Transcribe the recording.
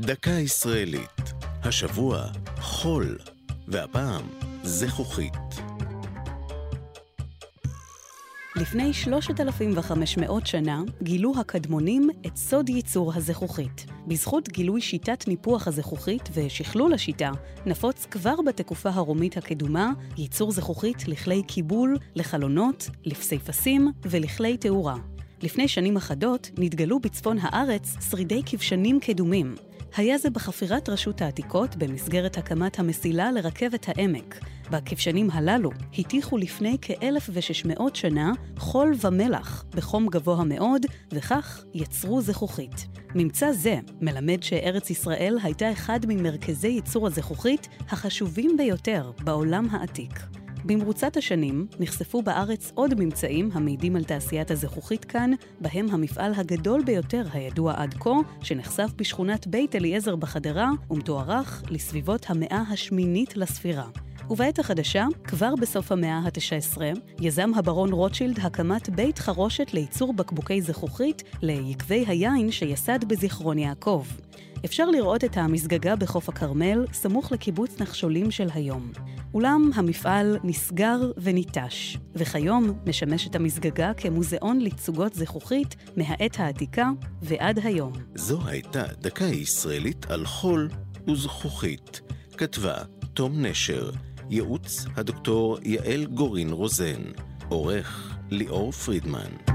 דקה ישראלית. השבוע חול, והפעם זכוכית. לפני 3,500 שנה גילו הקדמונים את סוד ייצור הזכוכית. בזכות גילוי שיטת ניפוח הזכוכית ושכלול השיטה, נפוץ כבר בתקופה הרומית הקדומה ייצור זכוכית לכלי קיבול, לחלונות, לפסיפסים ולכלי תאורה. לפני שנים אחדות נתגלו בצפון הארץ שרידי כבשנים קדומים. היה זה בחפירת רשות העתיקות במסגרת הקמת המסילה לרכבת העמק. בכבשנים הללו הטיחו לפני כ-1,600 שנה חול ומלח בחום גבוה מאוד, וכך יצרו זכוכית. ממצא זה מלמד שארץ ישראל הייתה אחד ממרכזי ייצור הזכוכית החשובים ביותר בעולם העתיק. במרוצת השנים נחשפו בארץ עוד ממצאים המעידים על תעשיית הזכוכית כאן, בהם המפעל הגדול ביותר הידוע עד כה, שנחשף בשכונת בית אליעזר בחדרה, ומתוארך לסביבות המאה השמינית לספירה. ובעת החדשה, כבר בסוף המאה ה-19, יזם הברון רוטשילד הקמת בית חרושת לייצור בקבוקי זכוכית ליקבי היין שיסד בזיכרון יעקב. אפשר לראות את המסגגה בחוף הכרמל, סמוך לקיבוץ נחשולים של היום. אולם המפעל נסגר וניטש, וכיום משמשת המסגגה כמוזיאון לתצוגות זכוכית מהעת העתיקה ועד היום. זו הייתה דקה ישראלית על חול וזכוכית. כתבה תום נשר, ייעוץ הדוקטור יעל גורין רוזן, עורך ליאור פרידמן.